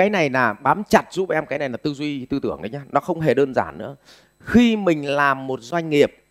cái này là bám chặt giúp em cái này là tư duy tư tưởng đấy nhá. Nó không hề đơn giản nữa. Khi mình làm một doanh nghiệp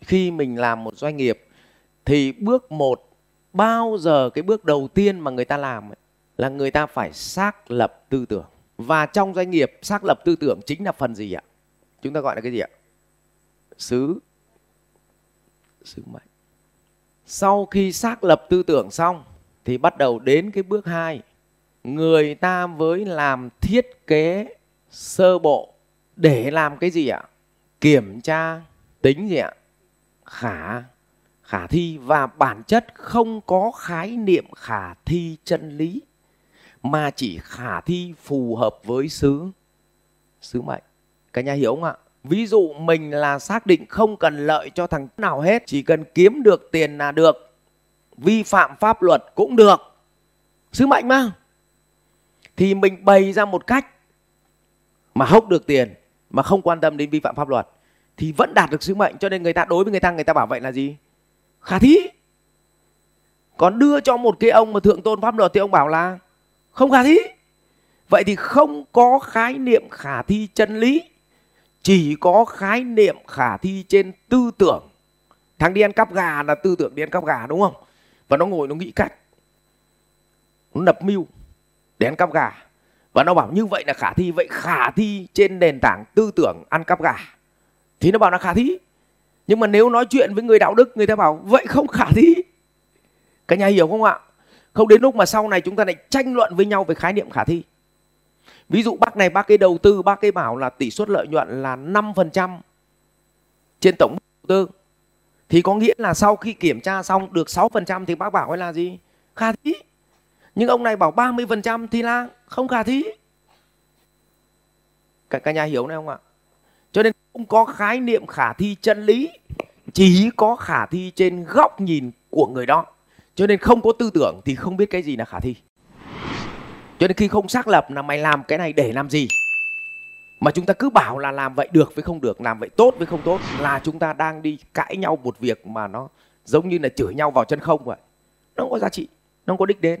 khi mình làm một doanh nghiệp thì bước một bao giờ cái bước đầu tiên mà người ta làm ấy, là người ta phải xác lập tư tưởng. Và trong doanh nghiệp xác lập tư tưởng chính là phần gì ạ? Chúng ta gọi là cái gì ạ? Sứ. Sứ mệnh. Sau khi xác lập tư tưởng xong thì bắt đầu đến cái bước 2 người ta với làm thiết kế sơ bộ để làm cái gì ạ? Kiểm tra tính gì ạ? Khả khả thi và bản chất không có khái niệm khả thi chân lý, mà chỉ khả thi phù hợp với sứ sứ mệnh. Cả nhà hiểu không ạ? Ví dụ mình là xác định không cần lợi cho thằng nào hết, chỉ cần kiếm được tiền là được, vi phạm pháp luật cũng được. Sứ mệnh mà thì mình bày ra một cách mà hốc được tiền, mà không quan tâm đến vi phạm pháp luật, thì vẫn đạt được sứ mệnh. Cho nên người ta đối với người ta người ta bảo vậy là gì? Khả thi còn đưa cho một cái ông mà thượng tôn pháp luật thì ông bảo là không khả thi vậy thì không có khái niệm khả thi chân lý, chỉ có khái niệm khả thi trên tư tưởng. Thằng đi ăn cắp gà là tư tưởng đi ăn cắp gà, đúng không? Và nó ngồi nó nghĩ cách, nó nập mưu để ăn cắp gà. Và nó bảo như vậy là khả thi. Vậy khả thi trên nền tảng tư tưởng ăn cắp gà. Thì nó bảo là khả thi. Nhưng mà nếu nói chuyện với người đạo đức, người ta bảo, vậy không khả thi. Cả nhà hiểu không ạ? Không, đến lúc mà sau này chúng ta lại tranh luận với nhau về khái niệm khả thi. Ví dụ bác này, bác cái đầu tư, bác cái bảo là tỷ suất lợi nhuận là 5% trên tổng đầu tư. Thì có nghĩa là sau khi kiểm tra xong được 6% thì bác bảo là gì? Khả thi nhưng ông này bảo 30% thì là không khả thi. Cả, cả nhà hiểu này không ạ? Cho nên không có khái niệm khả thi chân lý chỉ có khả thi trên góc nhìn của người đó. Cho nên không có tư tưởng thì không biết cái gì là khả thi. Cho nên khi không xác lập là mày làm cái này để làm gì? Mà chúng ta cứ bảo là làm vậy được với không được làm vậy tốt với không tốt là chúng ta đang đi cãi nhau một việc mà nó giống như là chửi nhau vào chân không vậy. Nó không có giá trị nó không có đích đến